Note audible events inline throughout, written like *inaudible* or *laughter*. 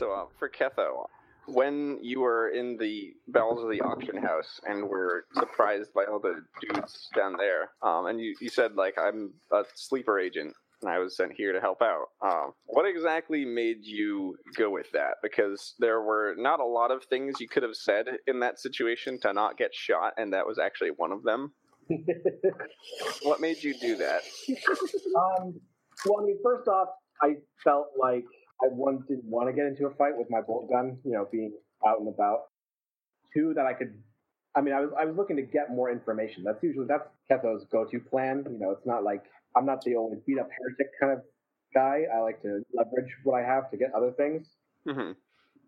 So uh, for Ketho, when you were in the bowels of the auction house and were surprised by all the dudes down there, um, and you, you said like I'm a sleeper agent and I was sent here to help out. Um, what exactly made you go with that? Because there were not a lot of things you could have said in that situation to not get shot, and that was actually one of them. *laughs* what made you do that? Um, well, I mean, first off, I felt like I one didn't want to get into a fight with my bolt gun, you know, being out and about. Two, that I could. I mean, I was I was looking to get more information. That's usually that's Ketho's go-to plan. You know, it's not like I'm not the only beat up heretic kind of guy. I like to leverage what I have to get other things. hmm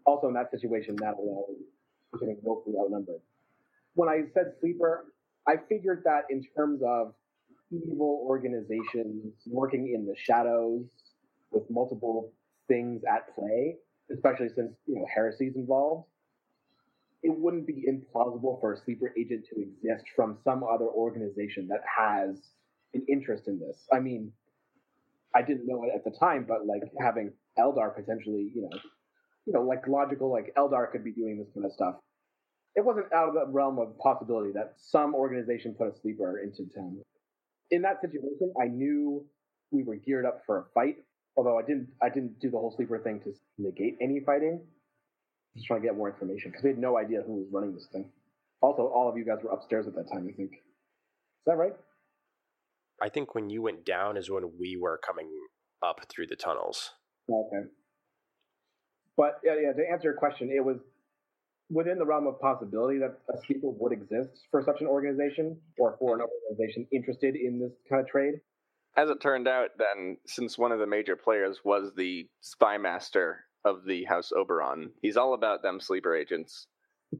Also, in that situation, that alone was getting woefully outnumbered. When I said sleeper, I figured that in terms of evil organizations working in the shadows with multiple things at play, especially since you know heresy's involved, it wouldn't be implausible for a sleeper agent to exist from some other organization that has an interest in this. I mean, I didn't know it at the time, but like having Eldar potentially, you know, you know, like logical, like Eldar could be doing this kind of stuff. It wasn't out of the realm of possibility that some organization put a sleeper into town. In that situation, I knew we were geared up for a fight. Although I didn't, I didn't do the whole sleeper thing to negate any fighting. Just trying to get more information because we had no idea who was running this thing. Also, all of you guys were upstairs at that time. I think. Is that right? I think when you went down is when we were coming up through the tunnels. Okay. But yeah, yeah, to answer your question, it was within the realm of possibility that a sleeper would exist for such an organization or for an organization interested in this kind of trade. As it turned out, then, since one of the major players was the spy master of the House Oberon, he's all about them sleeper agents.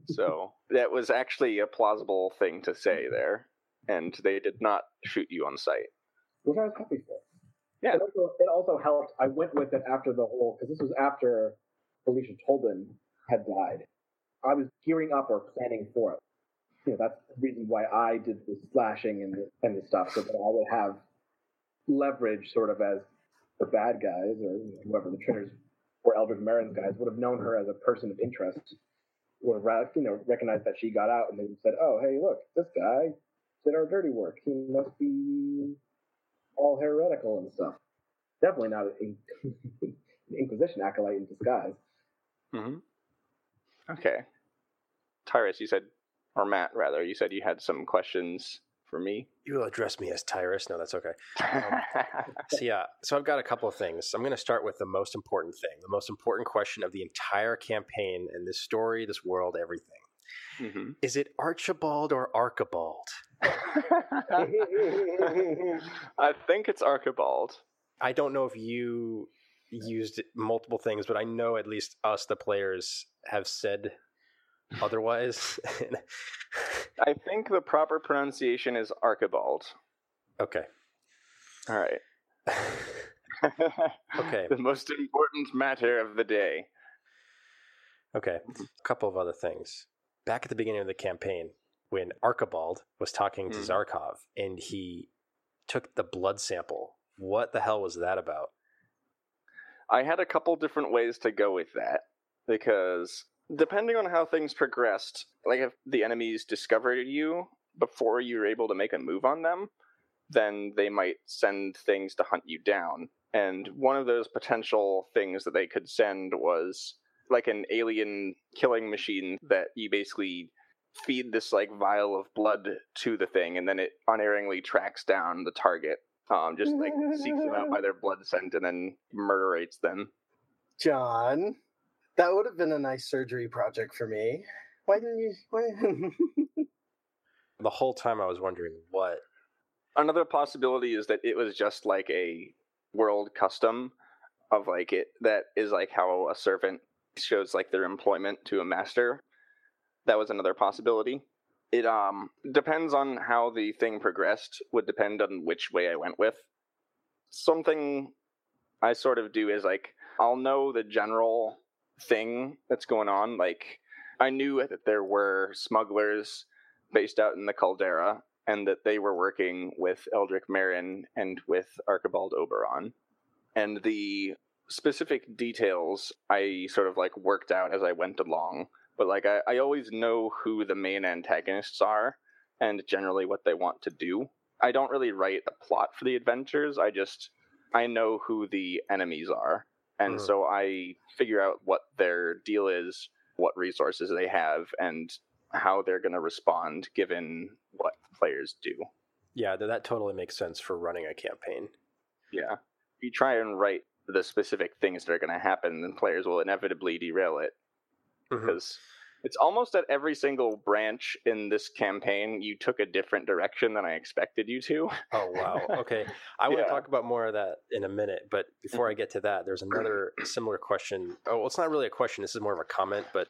So *laughs* that was actually a plausible thing to say there, and they did not shoot you on sight. which I was happy for. Yeah. It also, it also helped. I went with it after the whole because this was after Felicia Tolbin had died. I was gearing up or planning for it. You know, that's the reason why I did the slashing and the, and the stuff, so that I would have leverage, sort of as the bad guys or whoever the trainers or Eldrick Marin's guys would have known her as a person of interest. Would have you know recognized that she got out and they said, "Oh, hey, look, this guy did our dirty work. He must be all heretical and stuff. Definitely not an in- *laughs* Inquisition acolyte in disguise. Mm-hmm. Okay. Tyrus, you said, or Matt, rather, you said you had some questions for me. You will address me as Tyrus. No, that's okay. *laughs* So yeah, so I've got a couple of things. I'm going to start with the most important thing, the most important question of the entire campaign and this story, this world, everything. hmm Is it Archibald or Archibald? *laughs* I think it's Archibald. I don't know if you used multiple things, but I know at least us, the players, have said otherwise. *laughs* I think the proper pronunciation is Archibald. okay. All right. *laughs* Okay. the most important matter of the day. Okay. A couple of other things. Back at the beginning of the campaign, when Archibald was talking to Hmm. Zarkov and he took the blood sample, what the hell was that about? I had a couple different ways to go with that because depending on how things progressed, like if the enemies discovered you before you were able to make a move on them, then they might send things to hunt you down. And one of those potential things that they could send was like an alien killing machine that you basically feed this like vial of blood to the thing and then it unerringly tracks down the target um, just like seeks them out by *laughs* their blood scent and then murderates them. John, that would have been a nice surgery project for me. Why didn't you? Why... *laughs* The whole time I was wondering what. Another possibility is that it was just like a world custom of like it that is like how a servant shows like their employment to a master. That was another possibility. It um depends on how the thing progressed would depend on which way I went with. Something I sort of do is like I'll know the general thing that's going on. Like I knew that there were smugglers based out in the Caldera and that they were working with Eldrick Marin and with Archibald Oberon. And the specific details I sort of like worked out as I went along, but like I, I always know who the main antagonists are and generally what they want to do. I don't really write a plot for the adventures. I just I know who the enemies are, and Mhm. so I figure out what their deal is, what resources they have, and how they're going to respond given what players do. Yeah, that totally makes sense for running a campaign. Yeah. If you try and write the specific things that are going to happen, then players will inevitably derail it Mhm. because it's almost at every single branch in this campaign you took a different direction than I expected you to. Oh wow. Okay. *laughs* I want to talk about more of that in a minute, but before I get to that, there's another similar question. Oh, well, it's not really a question. This is more of a comment, but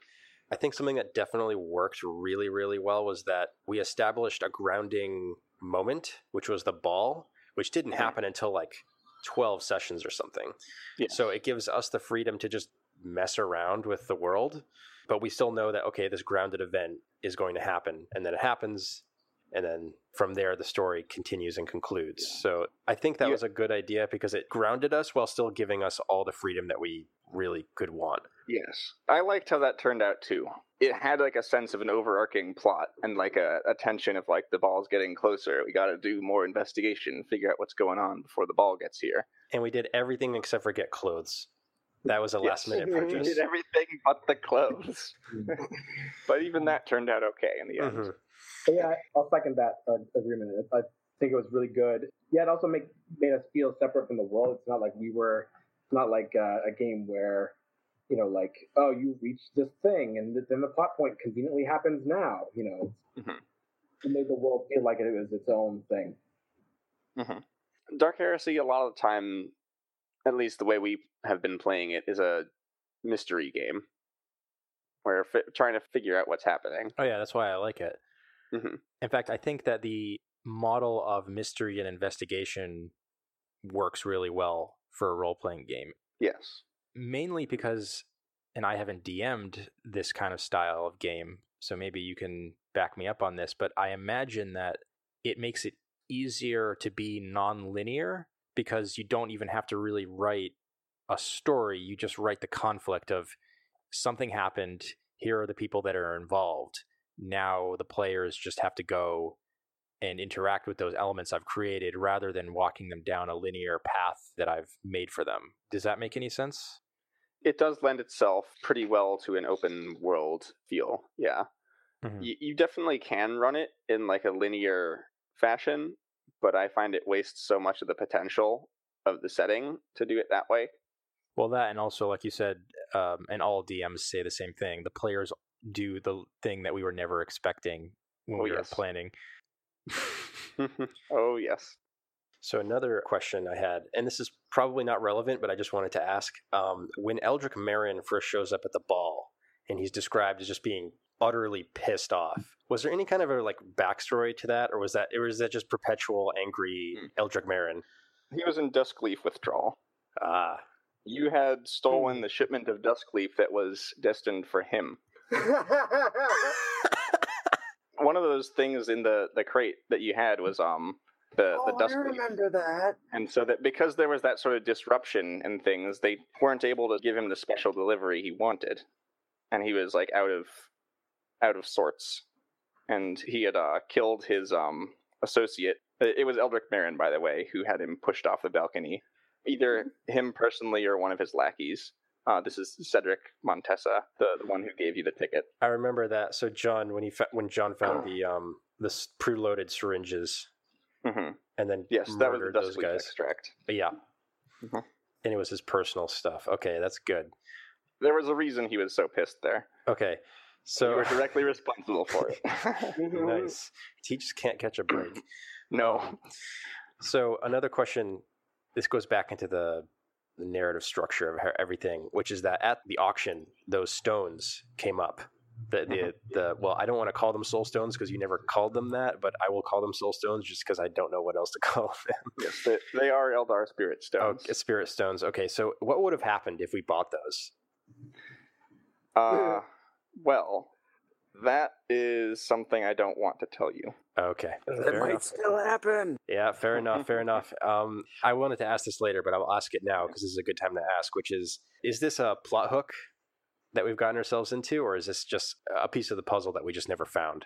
I think something that definitely worked really, really well was that we established a grounding moment, which was the ball, which didn't Mhm. happen until like 12 sessions or something. Yeah. So it gives us the freedom to just mess around with the world, but we still know that okay, this grounded event is going to happen, and then it happens, and then from there the story continues and concludes. So I think that Yeah. was a good idea because it grounded us while still giving us all the freedom that we really could want. Yes. I liked how that turned out too. It had like a sense of an overarching plot and like a, a tension of like the ball's getting closer. We got to do more investigation, figure out what's going on before the ball gets here. And we did everything except for get clothes. That was a last Yes. minute *laughs* We purchase. did everything but the clothes. *laughs* but even that turned out okay in the end. Mhm. But yeah, I'll second that uh, agreement. I think it was really good. Yeah, it also make, made us feel separate from the world. It's not like we were. It's not like uh, a game where, you know, like oh, you reached this thing, and then the plot point conveniently happens now. You know, Mhm. it made the world feel like it was its own thing. Dark Heresy, a lot of the time, at least the way we have been playing it, is a mystery game. Where fi- trying to figure out what's happening. Oh yeah, that's why I like it. Mhm. In fact, I think that the model of mystery and investigation works really well for a role playing game. Yes. Mainly because, and I haven't DM'd this kind of style of game, so maybe you can back me up on this, but I imagine that it makes it easier to be non-linear because you don't even have to really write a story. You just write the conflict of something happened. Here are the people that are involved. Now the players just have to go and interact with those elements I've created rather than walking them down a linear path that I've made for them. Does that make any sense? It does lend itself pretty well to an open world feel. Yeah. Mhm. You, you definitely can run it in like a linear fashion, but I find it wastes so much of the potential of the setting to do it that way. Well, that and also, like you said, um, and all DMs say the same thing. The players do the thing that we were never expecting when Oh, we yes. were planning. *laughs* *laughs* oh, yes. So another question I had, and this is probably not relevant, but I just wanted to ask: um, when Eldrick Marin first shows up at the ball, and he's described as just being utterly pissed off, was there any kind of a like backstory to that, or was that, or was that just perpetual angry Hmm. Eldrick Marin? He was in Duskleaf withdrawal. Ah, You had stolen the shipment of Duskleaf that was destined for him. *laughs* One of those things in the, the crate that you had was um the, oh, the I remember that. And so that because there was that sort of disruption and things, they weren't able to give him the special delivery he wanted. And he was like out of out of sorts. And he had uh, killed his um associate. It was Eldrick Marin, by the way, who had him pushed off the balcony. Either him personally or one of his lackeys. Uh, this is Cedric Montessa, the, the one who gave you the ticket. I remember that. So John, when he fa- when John found *clears throat* the um the preloaded syringes, hmm and then Yes, that was the those guys. extract. But yeah, Mhm. and it was his personal stuff. Okay, that's good. There was a reason he was so pissed there. Okay, So you are directly responsible for it. *laughs* nice. He just can't catch a break. no. So another question. This goes back into the, the narrative structure of everything, which is that at the auction, those stones came up. The the the well, I don't want to call them soul stones because you never called them that, but I will call them soul stones just because I don't know what else to *laughs* call them. Yes, they, they are Eldar spirit Oh, stones. spirit stones. Okay, so what would have happened if we bought those? Uh, well, that is something I don't want to tell you. Okay. It fair might enough. still happen. Yeah, fair enough. Fair *laughs* enough. Um, I wanted to ask this later, but I'll ask it now because this is a good time to ask. Which is, is this a plot hook that we've gotten ourselves into, or is this just a piece of the puzzle that we just never found?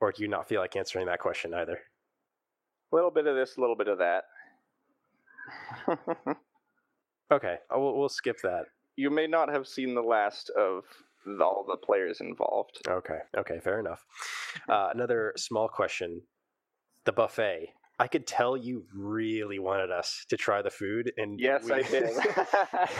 Or do you not feel like answering that question either? A little bit of this, a little bit of that. *laughs* Okay, uh, we'll, we'll skip that. you may not have seen the last of the- all the players involved. Okay, okay, fair enough. Uh, another small question: the buffet. I could tell you really wanted us to try the food, and Yes, we, I *laughs* did.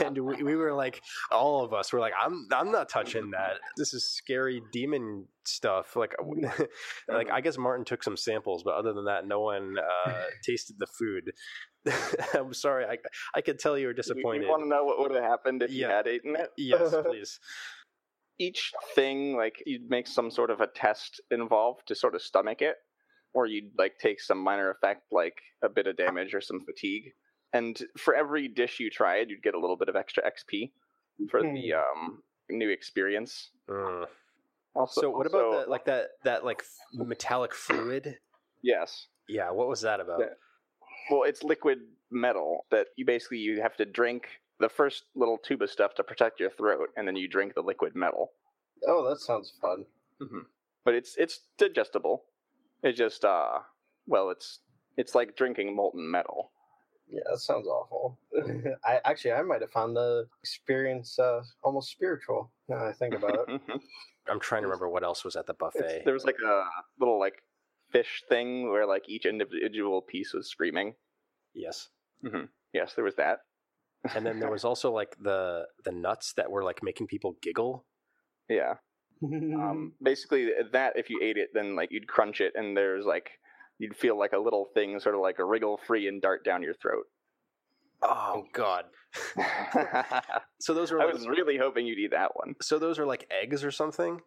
and we, we were like, all of us were like, I'm I'm not touching that. This is scary demon stuff. Like, *laughs* like I guess Martin took some samples, but other than that, no one uh, *laughs* tasted the food. I'm sorry. I I could tell you were disappointed. You want to know what would have happened if you had eaten it? Yes, please. Each thing, like you'd make some sort of a test involved to sort of stomach it, or you'd like take some minor effect, like a bit of damage or some fatigue. And for every dish you tried, you'd get a little bit of extra XP for the um, new experience. Mm. Also, So what about also- the like that that like f- metallic fluid? Yes. Yeah, what was that about? Yeah. Well, it's liquid metal that you basically you have to drink the first little tube of stuff to protect your throat, and then you drink the liquid metal. Oh, that sounds fun. But it's it's digestible. It just uh well, it's it's like drinking molten metal. Yeah, that sounds awful. *laughs* I actually I might have found the experience uh, almost spiritual. Now that I think about it. *laughs* I'm trying to remember what else was at the It's- buffet. there was like a little like fish thing where like each individual piece was screaming. Yes. Mm-hmm. Yes, there was that. And then there was also like the the nuts that were like making people giggle. Yeah. Um, *laughs* basically, that if you ate it, then like you'd crunch it, and there's like you'd feel like a little thing, sort of like a wriggle free and dart down your throat. Oh god. *laughs* So those were I was really hoping you'd eat that one, so those are like eggs or something?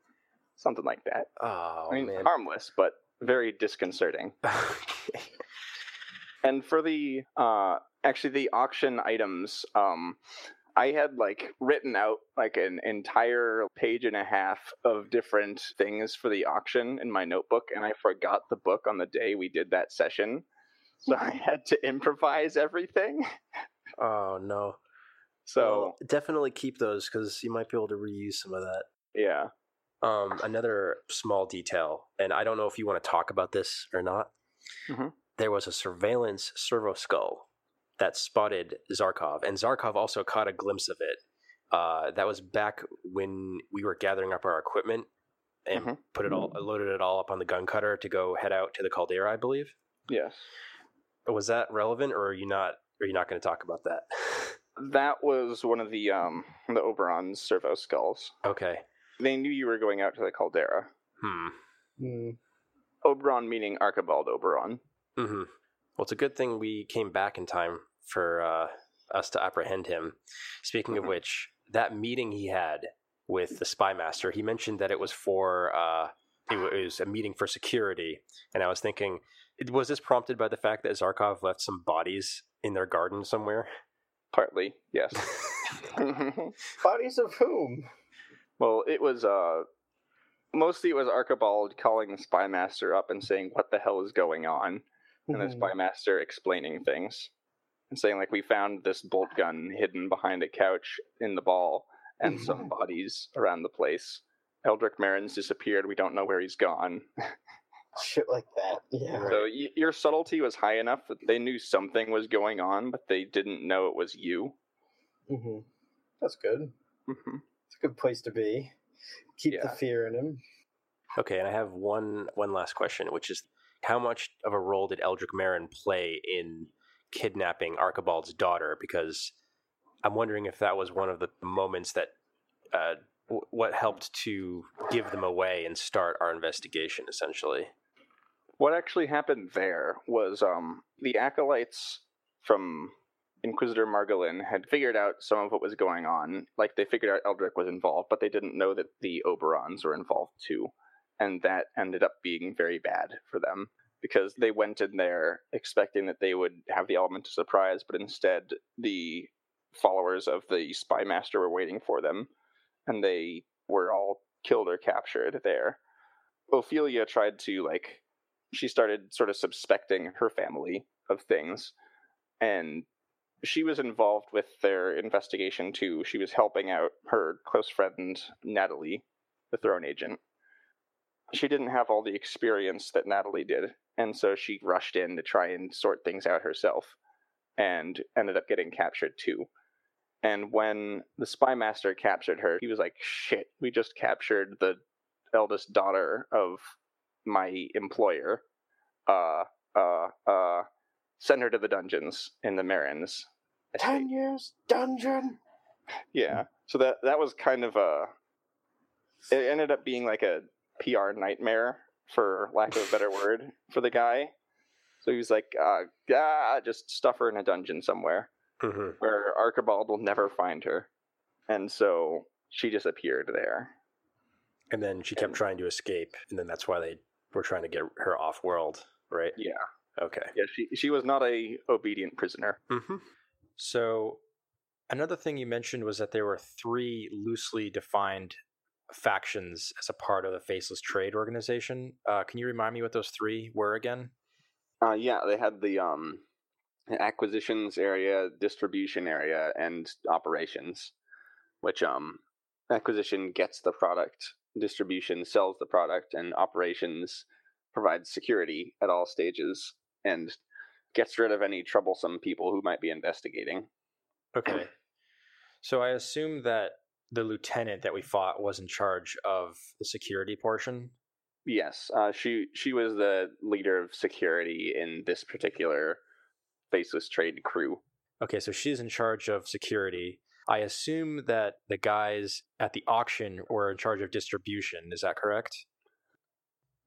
something like that. Oh I mean, man. harmless, but very disconcerting. *laughs* Okay. And for the uh, actually the auction items, um, I had like written out like an entire page and a half of different things for the auction in my notebook, and I forgot the book on the day we did that session, so I *laughs* had to improvise everything. oh no. So Well, definitely keep those because you might be able to reuse some of that. yeah, Um, another small detail, and I don't know if you want to talk about this or not. Mhm. There was a surveillance servo skull that spotted Zarkov, and Zarkov also caught a glimpse of it. Uh, that was back when we were gathering up our equipment and Mhm. put it all, loaded it all up on the gun cutter to go head out to the caldera, I believe. yes, Was that relevant, or are you not? Are you not going to talk about that? *laughs* that was one of the um the Oberon's servo skulls. okay. They knew you were going out to the caldera. Hmm. Hmm. Oberon meaning Archibald Oberon. Hmm Well, it's a good thing we came back in time for uh, us to apprehend him. Speaking of Mhm. which, that meeting he had with the spy master, he mentioned that it was for uh, it was a meeting for security, and I was thinking, was this prompted by the fact that Zarkov left some bodies in their garden somewhere? Partly, yes. *laughs* *laughs* Bodies of whom? well, it was uh mostly it was Archibald calling the spy master up and saying what the hell is going on, and the spy master explaining things and saying like we found this bolt gun hidden behind a couch in the ball and *laughs* some bodies around the place. Eldrick Marin's disappeared. We don't know where he's gone. *laughs* Shit like that. Yeah. So y- your subtlety was high enough that they knew something was going on, but they didn't know it was you. hmm That's good. hmm It's a good place to be. Keep the fear in him. Okay, and I have one one last question, which is how much of a role did Eldrick Marin play in kidnapping Archibald's daughter? Because I'm wondering if that was one of the moments that uh, w- what helped to give them away and start our investigation, essentially. What actually happened there was um, the acolytes from Inquisitor Margolin had figured out some of what was going on. Like they figured out Eldrick was involved, but they didn't know that the Oberons were involved too, and that ended up being very bad for them because they went in there expecting that they would have the element of surprise, but instead the followers of the spy master were waiting for them, and they were all killed or captured there. Ophelia tried to like she started sort of suspecting her family of things and she was involved with their investigation too. She was helping out her close friend Natalie, the throne agent. She didn't have all the experience that Natalie did, and so she rushed in to try and sort things out herself and ended up getting captured too. And when the spy master captured her, he was like, "Shit, we just captured the eldest daughter of my employer. Uh, uh, uh, send her to the dungeons in the Marins." estate." Ten years dungeon. Yeah. So that that was kind of a. It ended up being like a PR nightmare, for lack of a better word, *laughs* for the guy. So he was like, uh, "Ah, just stuff her in a dungeon somewhere hmm where Archibald will never find her," and so she just appeared there. And then she kept And- trying to escape, and then that's why they were trying to get her off world, right? Yeah. Okay. Yeah. She she was not a obedient prisoner. Mm-hmm. So, another thing you mentioned was that there were three loosely defined factions as a part of the Faceless Trade Organization. Uh, can you remind me what those three were again? Uh, yeah, they had the um, acquisitions area, distribution area, and operations. Which um, acquisition gets the product, distribution sells the product, and operations provides security at all stages and gets rid of any troublesome people who might be investigating. Okay. So, I assume that the lieutenant that we fought was in charge of the security portion. Yes, uh, she she was the leader of security in this particular faceless trade crew. Okay, so she's in charge of security. I assume that the guys at the auction were in charge of distribution. Is that correct?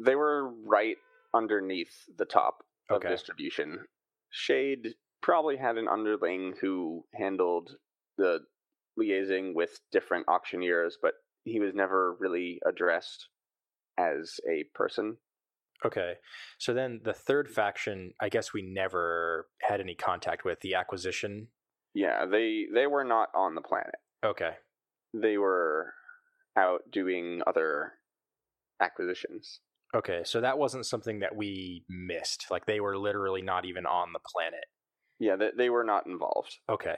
They were right underneath the top of Okay. distribution. Shade probably had an underling who handled the liaising with different auctioneers, but he was never really addressed as a person. Okay. So then the third faction, I guess we never had any contact with the acquisition. Yeah, they they were not on the planet. Okay. They were out doing other acquisitions. Okay. So that wasn't something that we missed. Like they were literally not even on the planet. Yeah, they, they were not involved. Okay.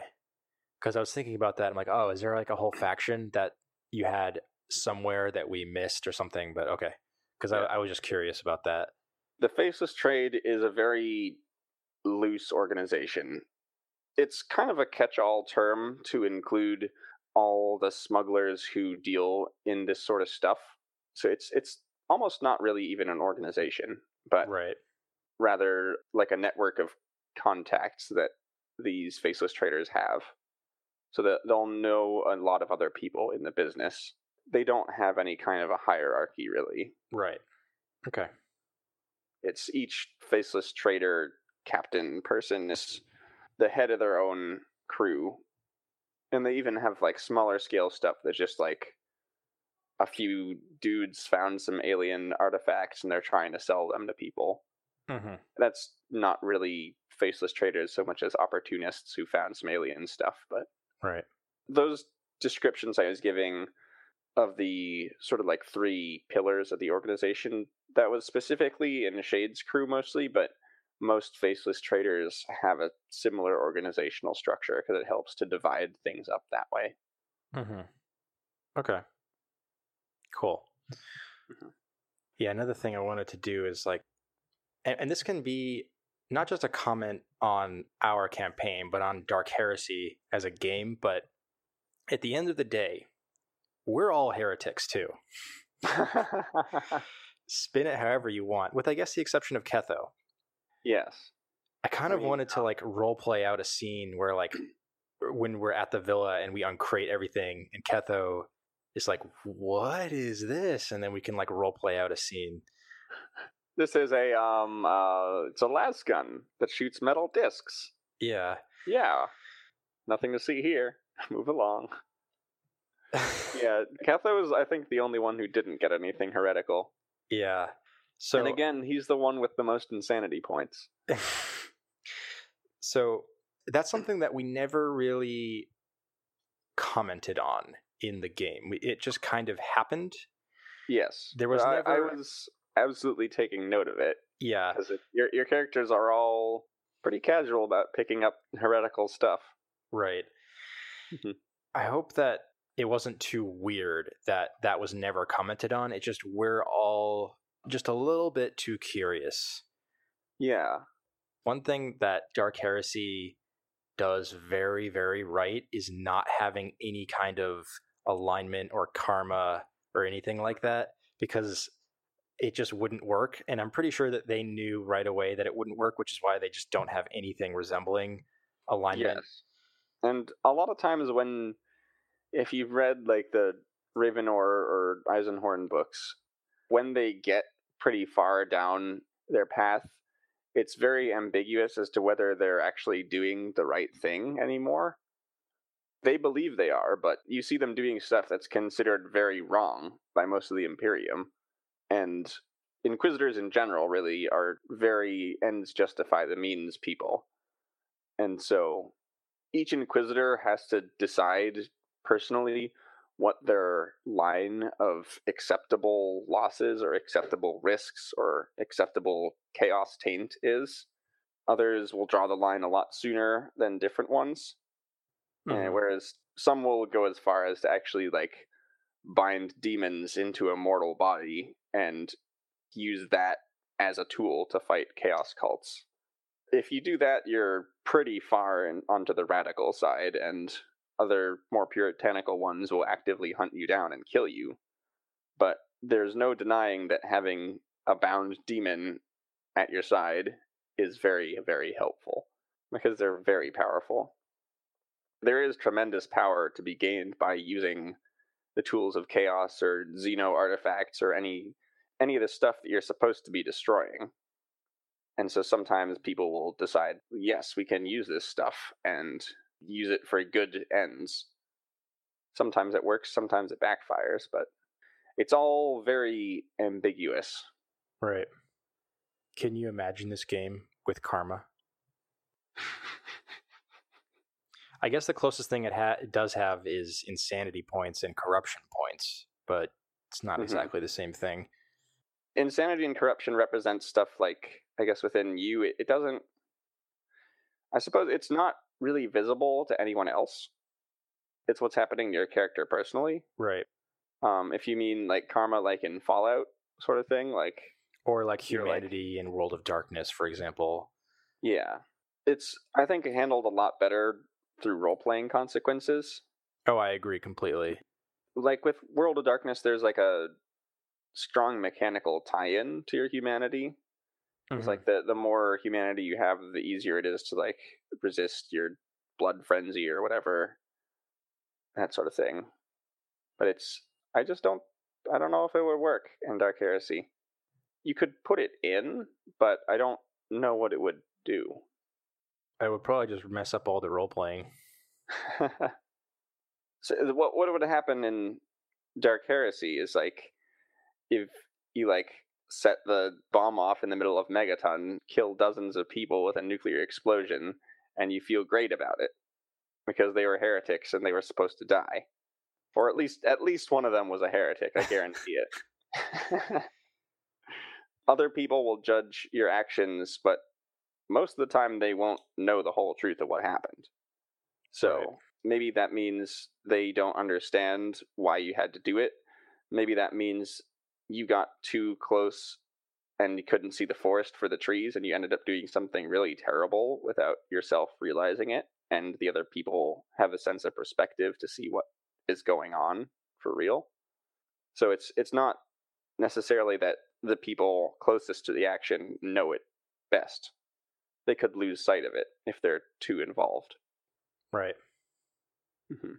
Because I was thinking about that. I'm like, oh, is there like a whole faction that you had somewhere that we missed or something? But okay. Because. I, I was just curious about that. the faceless trade is a very loose organization it's kind of a catch-all term to include all the smugglers who deal in this sort of stuff so it's it's almost not really even an organization but Right. rather like a network of contacts that these faceless traders have so that they'll know a lot of other people in the business they don't have any kind of a hierarchy really Right. Okay. it's each faceless trader captain person is the head of their own crew and they even have like smaller scale stuff that's just like a few dudes found some alien artifacts and they're trying to sell them to people Mm-hmm. that's not really faceless traders so much as opportunists who found some alien stuff but Right. those descriptions I was giving of the sort of like three pillars of the organization that was specifically in Shade's crew mostly, but most faceless traders have a similar organizational structure because it helps to divide things up that way. Mm-hmm. Okay. Cool. Mhm. Yeah, another thing I wanted to do is like, and, and this can be not just a comment on our campaign, but on Dark Heresy as a game. But at the end of the day, we're all heretics too. *laughs* Spin it however you want, with I guess the exception of Ketho. yes. I kind I of mean, wanted to like role play out a scene where like when we're at the villa and we uncrate everything and Ketho is like, "What is this?" and then we can like role play out a scene. This is a um uh it's a las gun that shoots metal discs. Yeah. Yeah. Nothing to see here. *laughs* Move along. Yeah, *laughs* Ketho is I think the only one who didn't get anything heretical. yeah. So and again, he's the one with the most insanity points. *laughs* so that's something that we never really commented on in the game. It just kind of happened. Yes, There was I, I was absolutely taking note of it Yeah, because your your characters are all pretty casual about picking up heretical stuff. right. Mhm. I hope that it wasn't too weird that that was never commented on. It just we're all just a little bit too curious. Yeah, One thing that Dark Heresy does very, very right is not having any kind of alignment or karma or anything like that because it just wouldn't work. And I'm pretty sure that they knew right away that it wouldn't work, which is why they just don't have anything resembling alignment. Yes. And a lot of times when if you've read like the Ravenor or Eisenhorn books, when they get pretty far down their path, it's very ambiguous as to whether they're actually doing the right thing anymore. They believe they are, but you see them doing stuff that's considered very wrong by most of the Imperium. And Inquisitors in general really are very ends justify the means people. And so each inquisitor has to decide personally what their line of acceptable losses or acceptable risks or acceptable chaos taint is. Others will draw the line a lot sooner than different ones. Mhm. And whereas some will go as far as to actually like bind demons into a mortal body and use that as a tool to fight chaos cults if you do that, you're pretty far in, onto the radical side, and other more puritanical ones will actively hunt you down and kill you. But there's no denying that having a bound demon at your side is very, very helpful because they're very powerful. There is tremendous power to be gained by using the tools of chaos or xeno artifacts or any any of the stuff that you're supposed to be destroying. And so sometimes people will decide, yes, we can use this stuff and use it for good ends. Sometimes it works, sometimes it backfires, but it's all very ambiguous. Right. Can you imagine this game with karma? *laughs* I guess the closest thing it, ha- it does have is insanity points and corruption points, but it's not Mhm. exactly the same thing. Insanity and corruption represents stuff like, I guess, within you. It, it doesn't. I suppose it's not really visible to anyone else. It's what's happening to your character personally. Right. Um, if you mean like karma, like in Fallout, sort of thing, like Or like You're like- humanity in World of Darkness, for example. Yeah. It's I think handled a lot better through role playing consequences. Oh, I agree completely. Like with World of Darkness there's like a strong mechanical tie-in to your humanity. It's Mhm. like the the more humanity you have, the easier it is to like resist your blood frenzy or whatever. That sort of thing. But it's I just don't I don't know if it would work in Dark Heresy. You could put it in, but I don't know what it would do. I would probably just mess up all the role playing. *laughs* so what what would happen in Dark Heresy is like if you like set the bomb off in the middle of Megaton, kill dozens of people with a nuclear explosion, and you feel great about it because they were heretics and they were supposed to die, or at least at least one of them was a heretic. I guarantee it. *laughs* Other people will judge your actions, but most of the time they won't know the whole truth of what happened. So Right. maybe that means they don't understand why you had to do it. Maybe that means you got too close and you couldn't see the forest for the trees and you ended up doing something really terrible without yourself realizing it and the other people have a sense of perspective to see what is going on for real. So it's it's not necessarily that the people closest to the action know it best. They could lose sight of it if they're too involved. Right. Mhm.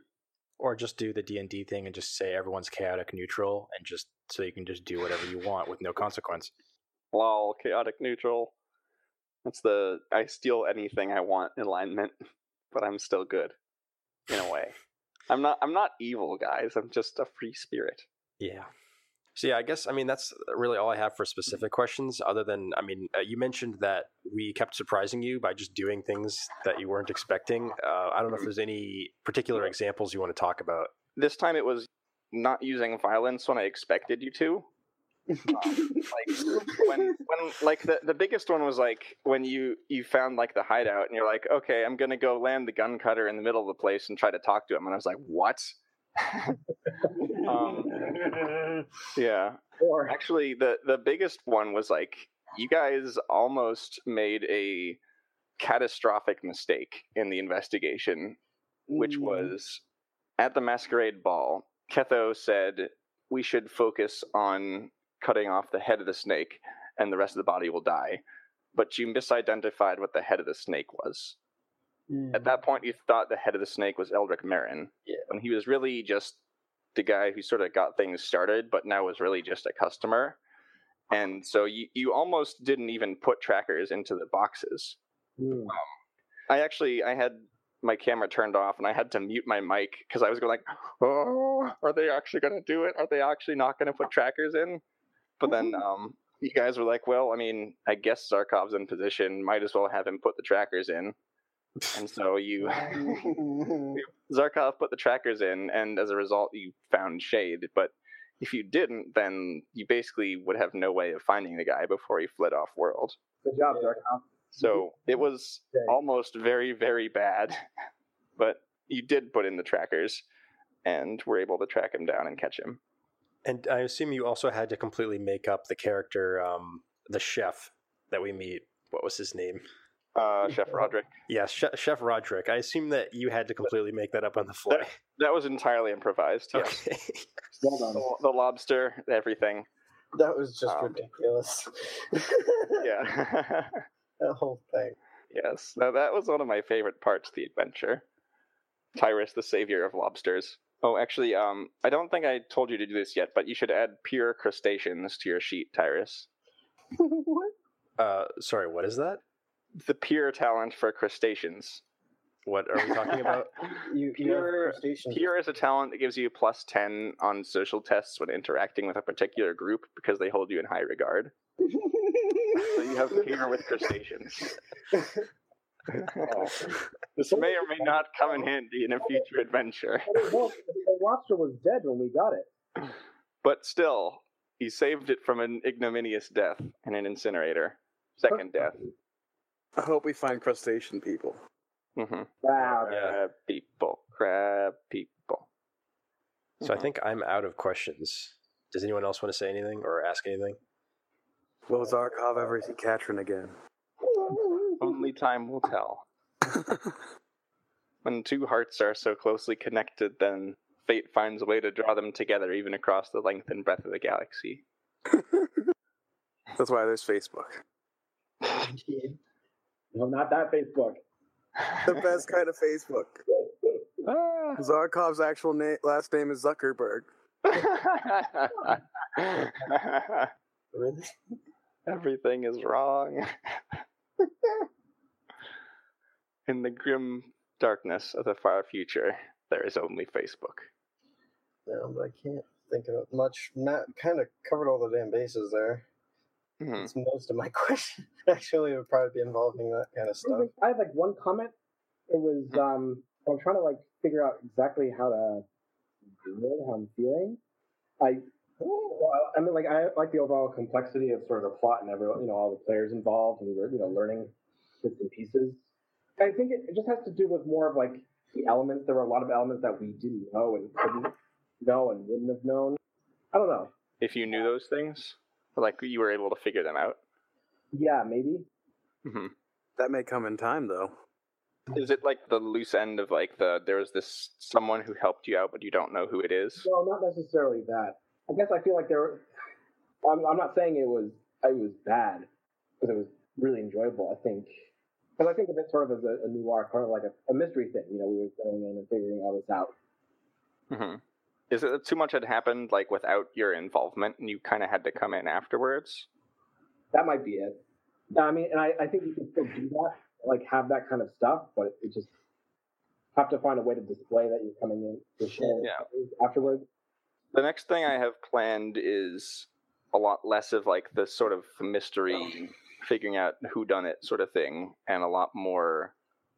Or just do the D and D thing and just say everyone's chaotic neutral, and just so you can just do whatever you want with no consequence. Lol, chaotic neutral. That's the I steal anything I want alignment, *laughs* but I'm still good. In a way. *laughs* I'm not I'm not evil, guys. I'm just a free spirit. Yeah. So yeah, I guess I mean that's really all I have for specific questions. Other than I mean, uh, you mentioned that we kept surprising you by just doing things that you weren't expecting. Uh, I don't know if there's any particular examples you want to talk about. This time it was not using violence when I expected you to. like when when like the, the biggest one was like when you you found like the hideout and you're like okay i'm gonna go land the gun cutter in the middle of the place and try to talk to him and i was like what *laughs* um, *laughs* yeah. Or actually the the biggest one was like you guys almost made a catastrophic mistake in the investigation which was at the masquerade ball ketho said we should focus on cutting off the head of the snake and the rest of the body will die. But you misidentified what the head of the snake was. At that point you thought the head of the snake was eldrick marin Yeah. when he was really just the guy who sort of got things started but now was really just a customer and so you, you almost didn't even put trackers into the boxes Hmm. I actually I had my camera turned off and I had to mute my mic because I was going like, oh, are they actually going to do it? Are they actually not going to put trackers in? But then um, you guys were like, well, I mean, I guess Zarkov's in position. Might as well have him put the trackers in. And so you *laughs* *laughs* Zarkov put the trackers in, and as a result, you found Shade. But if you didn't, then you basically would have no way of finding the guy before he fled off world. Good job, Zarkov. So it was Okay. almost very, very bad. *laughs* But you did put in the trackers and were able to track him down and catch him. And I assume you also had to completely make up the character, um, the chef that we meet. What was his name? Uh, Chef Roderick. Yeah, Chef, chef Roderick. I assume that you had to completely make that up on the fly. That was entirely improvised. Yes. Okay. *laughs* Well done. The, the lobster, everything. that was just Um, ridiculous. *laughs* Yeah. that whole thing. yes. Now, that was one of my favorite parts of the adventure. Tyrus, the savior of lobsters. Oh, actually, um, I don't think I told you to do this yet, but you should add peer crustaceans to your sheet, Tyrus. *laughs* what? Uh, sorry, what is that? The peer talent for crustaceans. What are we talking about? *laughs* You, you Peer- have. Peer is a talent that gives you plus 10 on social tests when interacting with a particular group because they hold you in high regard. So you have *laughs* peer with crustaceans. *laughs* this may or may not come in handy in a future adventure. The lobster was dead when we got it. But still, he saved it from an ignominious death in an incinerator. Second death. I hope we find crustacean people. hmm Wow. Crab people. Crab people. So I think I'm out of questions. Does anyone else want to say anything or ask anything? Will Zarkov ever see Katrin again? Only time will tell. *laughs* when two hearts are so closely connected, then fate finds a way to draw them together even across the length and breadth of the galaxy. *laughs* That's why there's Facebook. *laughs* Indeed. No, not that Facebook. The best kind of Facebook. Ah. *laughs* Zarkov's actual na- last name is Zuckerberg. Really? *laughs* Everything is wrong. *laughs* In the grim darkness of the far future, there is only Facebook. No, but I can't think of it much. Matt kind of covered all the damn bases there. Mhm. It's most of my *laughs* question. Actually, would probably be involving that kind of stuff. I had like one comment. It was um I'm trying to like figure out exactly how to do it, how I'm feeling. I well, I mean like I like the overall complexity of sort of the plot and everyone you know, all the players involved and we were, you know, learning bits and pieces. I think it, it just has to do with more of like the elements. There were a lot of elements that we didn't know and couldn't know and wouldn't have known. I don't know. If you knew those things, like you were able to figure them out. Yeah, maybe. hmm That may come in time, though. Is it like the loose end of like the there was this someone who helped you out, but you don't know who it is? No, not necessarily that. I guess I feel like there. I'm, I'm not saying it was it was bad because it was really enjoyable. I think because I think of it sort of as a, a noir, kind of like a, a mystery thing. You know, we were going in and figuring all this out. hmm Is it that too much had happened like without your involvement, and you kind of had to come in afterwards? That might be it. I mean, and I, I think you can still do that, like have that kind of stuff, but it just have to find a way to display that you're coming in to share Yeah. afterwards. The next thing I have planned is a lot less of like the sort of mystery, figuring out who done it sort of thing, and a lot more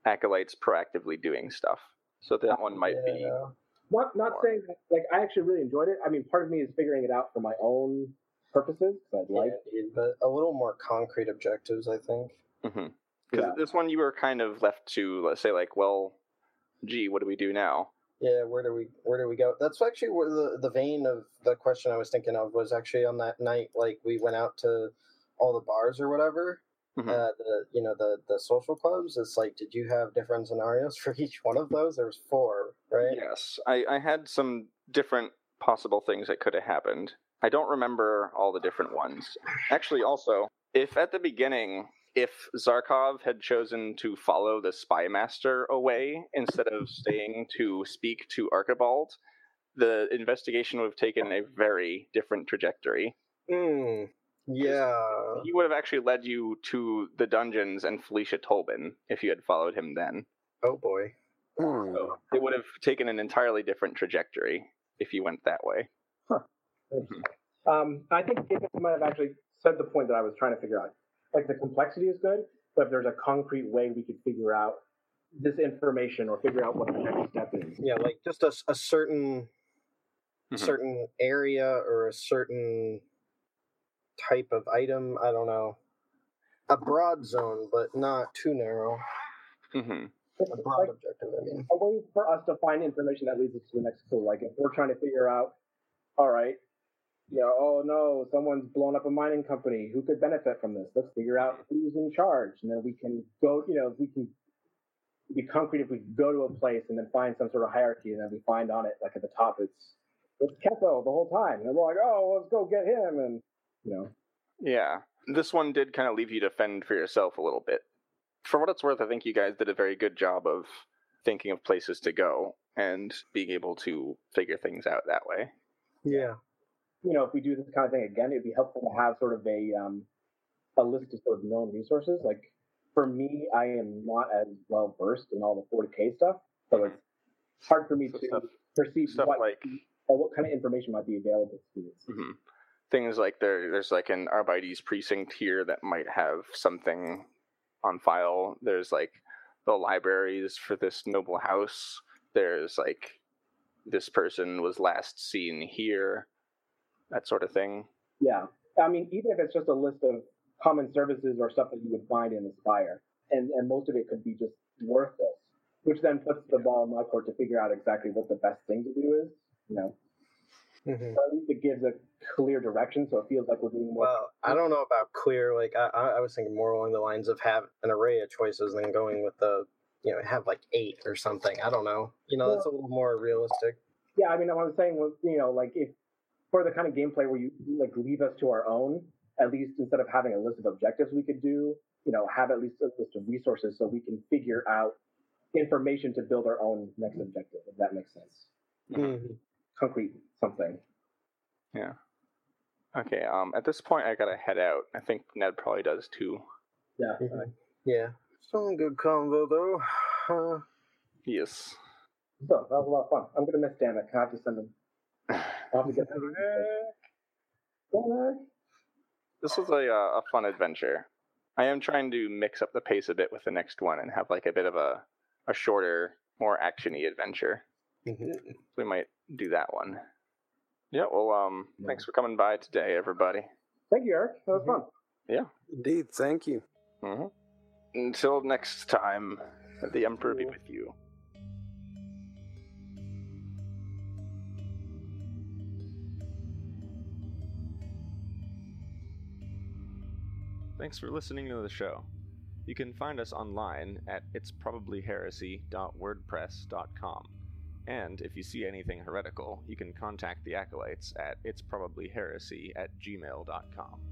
acolytes proactively doing stuff. So that one might be Yeah. Not not More. saying that, like I actually really enjoyed it. I mean, part of me is figuring it out for my own purposes. 'cause I'd like, yeah, but a little more concrete objectives, I think. Because Mm-hmm. Yeah. this one you were kind of left to, let's say, like, well, gee, what do we do now? Yeah, where do we where do we go? That's actually where the the vein of the question I was thinking of was actually on that night. Like we went out to all the bars or whatever. Mhm. Uh, the you know the the social clubs. It's like, did you have different scenarios *laughs* for each one of those? There was four, right? Yes, I, I had some different possible things that could have happened. I don't remember all the different ones. Actually, also, if at the beginning, if Zarkov had chosen to follow the spy master away instead of staying to speak to Archibald, the investigation would have taken a very different trajectory. Hmm. Yeah. He would have actually led you to the dungeons and Felicia Tolbin if you had followed him then. Oh boy. Hmm. So it would have taken an entirely different trajectory if you went that way. Um, I think David might have actually said the point that I was trying to figure out. Like the complexity is good, but if there's a concrete way we could figure out this information or figure out what the next step is. Yeah, like just a, a certain Mhm. certain area or a certain type of item. I don't know. A broad zone, but not too narrow. hmm A broad Like objective. I mean. a way for us to find information that leads us to the next clue. Like if we're trying to figure out, all right, you know, oh no, someone's blown up a mining company. Who could benefit from this? Let's figure out who's in charge, and then we can go. You know, we can be concrete if we go to a place and then find some sort of hierarchy, and then we find on it, like at the top, it's it's Ketho the whole time, and we're like, oh, let's go get him, and you know, Yeah. This one did kind of leave you to fend for yourself a little bit. For what it's worth, I think you guys did a very good job of thinking of places to go and being able to figure things out that way. Yeah. you know, if we do this kind of thing again, it'd be helpful to have sort of a um, a list of sort of known resources. Like for me, I am not as well versed in all the 40k stuff, so it's hard for me So to stuff- perceive Stuff what like or what kind of information might be available to students. mhm. things like there there's like an Arbites precinct here that might have something on file. There's like the libraries for this noble house. There's like this person was last seen here. That sort of thing. Yeah, I mean, even if it's just a list of common services or stuff that you would find in Aspire, and and most of it could be just worthless, which then puts the ball in my court to figure out exactly what the best thing to do is. You know, Mhm. or at least it gives a clear direction, so it feels like we're doing more. Well, I don't know about clear. Like I, I I was thinking more along the lines of have an array of choices than going with the, you know, have like eight or something. I don't know. You know, that's a little more realistic. Yeah, I mean, what I was saying was, you know, like if for the kind of gameplay where you like leave us to our own, at least instead of having a list of objectives we could do, you know, have at least a list of resources so we can figure out information to build our own next objective, if that makes sense. Mhm. Concrete something. Yeah. Okay, um at this point I gotta head out. I think Ned probably does too. Yeah. Mhm. Yeah. Some good convo though. Uh, Yes. So that was a lot of fun. I'm gonna miss Danik. I have to send him. *laughs* I have to get Danik. This was a uh, a fun adventure. I am trying to mix up the pace a bit with the next one and have like a bit of a a shorter, more actiony adventure. Mhm. We might do that one. Yeah. Well, um, thanks for coming by today, everybody. Thank you, Eric. That was fun. Yeah. Indeed, thank you. hmm Until next time, the Emperor be with you. Thanks for listening to the show. You can find us online at itsprobablyheresy.wordpress.com. And if you see anything heretical, you can contact the acolytes at itsprobablyheresy at gmail.com.